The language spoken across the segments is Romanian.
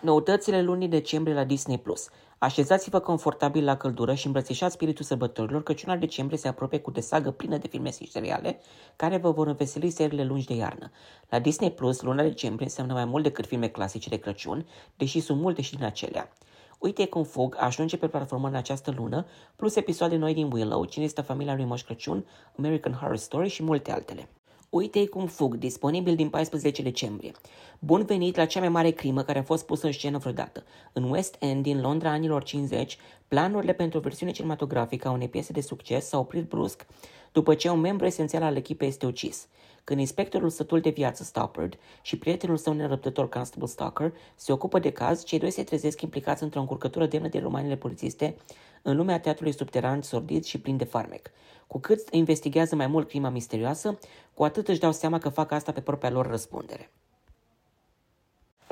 Noutățile lunii decembrie la Disney+. Plus. Așezați-vă confortabil la căldură și îmbrățișați spiritul sărbătorilor, căci luna decembrie se apropie cu desagă plină de filme și seriale care vă vor înveseli seriile lungi de iarnă. La Disney+, Plus, luna decembrie înseamnă mai mult decât filme clasice de Crăciun, deși sunt multe și din acelea. Uite cum fug ajunge pe platformă în această lună, plus episoade noi din Willow, Cine este familia lui Moș Crăciun, American Horror Story și multe altele. Uite cum fug, disponibil din 14 decembrie. Bun venit la cea mai mare crimă care a fost pusă în scenă vreodată. În West End, din Londra anilor 50, planurile pentru o versiune cinematografică a unei piese de succes s-au oprit brusc după ce un membru esențial al echipei este ucis. Când inspectorul sătul de viață Stoppard și prietenul său nerăbdător Constable Stalker se ocupă de caz, cei doi se trezesc implicați într-o încurcătură demnă de romanele polițiste în lumea teatrului subteran, sordid și plin de farmec. Cu cât investigează mai mult crima misterioasă, cu atât își dau seama că fac asta pe propria lor răspundere.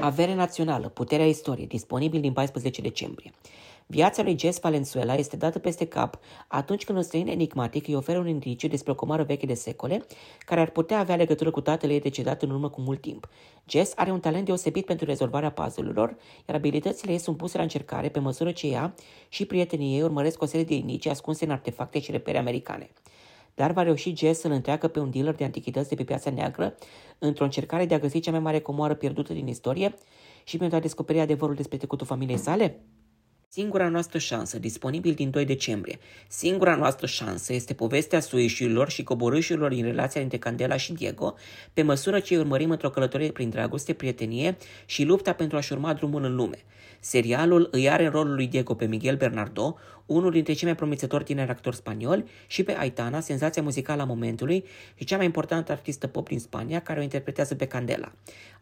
Avere națională, puterea istoriei, disponibil din 14 decembrie. Viața lui Jess Valenzuela este dată peste cap atunci când un străin enigmatic îi oferă un indiciu despre o comară veche de secole care ar putea avea legătură cu tatăl ei decedat în urmă cu mult timp. Jess are un talent deosebit pentru rezolvarea puzzle-urilor, iar abilitățile ei sunt puse la încercare pe măsură ce ea și prietenii ei urmăresc o serie de indicii ascunse în artefacte și repere americane dar va reuși Jess să-l întreacă pe un dealer de antichități de pe piața neagră într-o încercare de a găsi cea mai mare comoară pierdută din istorie și pentru a descoperi adevărul despre trecutul familiei sale? Singura noastră șansă, disponibil din 2 decembrie. Singura noastră șansă este povestea suișurilor și coborâșurilor în relația dintre Candela și Diego, pe măsură ce îi urmărim într-o călătorie prin dragoste, prietenie și lupta pentru a-și urma drumul în lume. Serialul îi are în rolul lui Diego pe Miguel Bernardo, unul dintre cei mai promițători tineri actori spanioli, și pe Aitana, senzația muzicală a momentului și cea mai importantă artistă pop din Spania, care o interpretează pe Candela.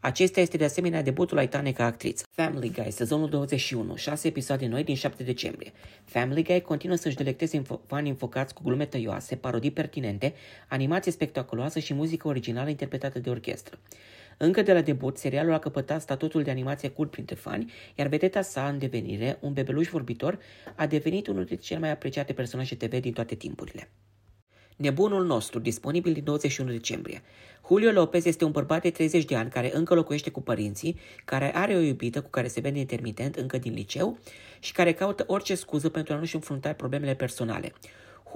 Acesta este de asemenea debutul Aitanei ca actriță. Family Guy, sezonul 21, 6 episoade noi din 7 decembrie. Family Guy continuă să-și delecteze info- fani înfocați cu glume tăioase, parodii pertinente, animație spectaculoasă și muzică originală interpretată de orchestră. Încă de la debut, serialul a căpătat statutul de animație cult printre fani, iar vedeta sa în devenire, un bebeluș vorbitor, a devenit unul dintre cele mai apreciate personaje TV din toate timpurile. Nebunul nostru, disponibil din 21 decembrie. Julio Lopez este un bărbat de 30 de ani care încă locuiește cu părinții, care are o iubită cu care se vede intermitent încă din liceu și care caută orice scuză pentru a nu-și înfrunta problemele personale.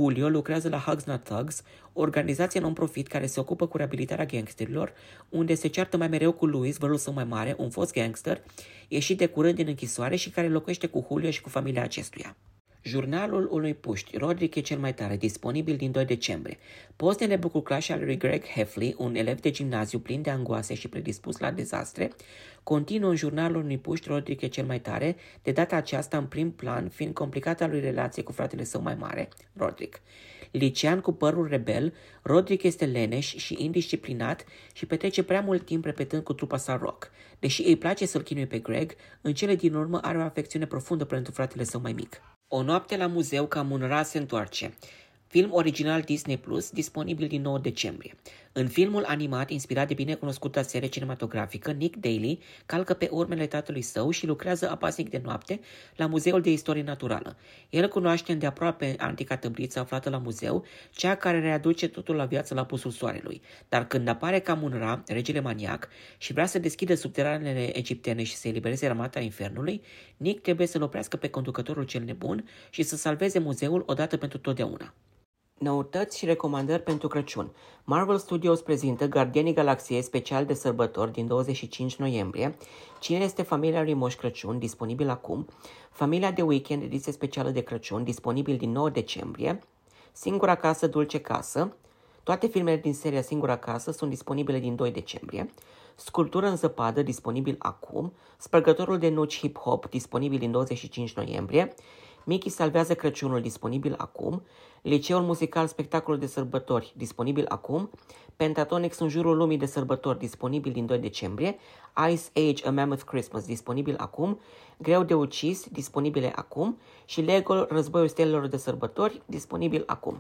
Julio lucrează la Hugs Not Thugs, o organizație non-profit care se ocupă cu reabilitarea gangsterilor, unde se ceartă mai mereu cu Luis, vărul său mai mare, un fost gangster, ieșit de curând din închisoare și care locuiește cu Julio și cu familia acestuia. Jurnalul unui puști, Roderick e cel mai tare, disponibil din 2 decembrie. Postele bucurclașe al lui Greg Heffley, un elev de gimnaziu plin de angoase și predispus la dezastre, continuă în jurnalul unui puști, Roderick e cel mai tare, de data aceasta în prim plan, fiind complicata lui relație cu fratele său mai mare, Roderick. Licean cu părul rebel, Roderick este leneș și indisciplinat și petrece prea mult timp repetând cu trupa sa rock. Deși îi place să-l chinuie pe Greg, în cele din urmă are o afecțiune profundă pentru fratele său mai mic. O noapte la muzeu ca Munra se întoarce. Film original Disney Plus, disponibil din 9 decembrie. În filmul animat, inspirat de binecunoscuta serie cinematografică, Nick Daly calcă pe urmele tatălui său și lucrează apasic de noapte la Muzeul de Istorie Naturală. El cunoaște îndeaproape antica tăbliță aflată la muzeu, cea care readuce totul la viață la pusul soarelui. Dar când apare ca Munra, regele maniac, și vrea să deschidă subteranele egiptene și să elibereze armata infernului, Nick trebuie să-l oprească pe conducătorul cel nebun și să salveze muzeul odată pentru totdeauna. Noutăți și recomandări pentru Crăciun. Marvel Studios prezintă Gardienii Galaxiei special de sărbători din 25 noiembrie. Cine este familia lui Moș Crăciun, disponibil acum. Familia de weekend, ediție specială de Crăciun, disponibil din 9 decembrie. Singura casă, dulce casă. Toate filmele din seria Singura casă sunt disponibile din 2 decembrie. Sculptură în zăpadă, disponibil acum. Spărgătorul de nuci hip-hop, disponibil din 25 noiembrie. Mickey salvează Crăciunul, disponibil acum. Liceul muzical Spectacolul de sărbători, disponibil acum. Pentatonix în jurul lumii de sărbători, disponibil din 2 decembrie. Ice Age A Mammoth Christmas, disponibil acum. Greu de ucis, disponibile acum. Și Lego Războiul Stelelor de sărbători, disponibil acum.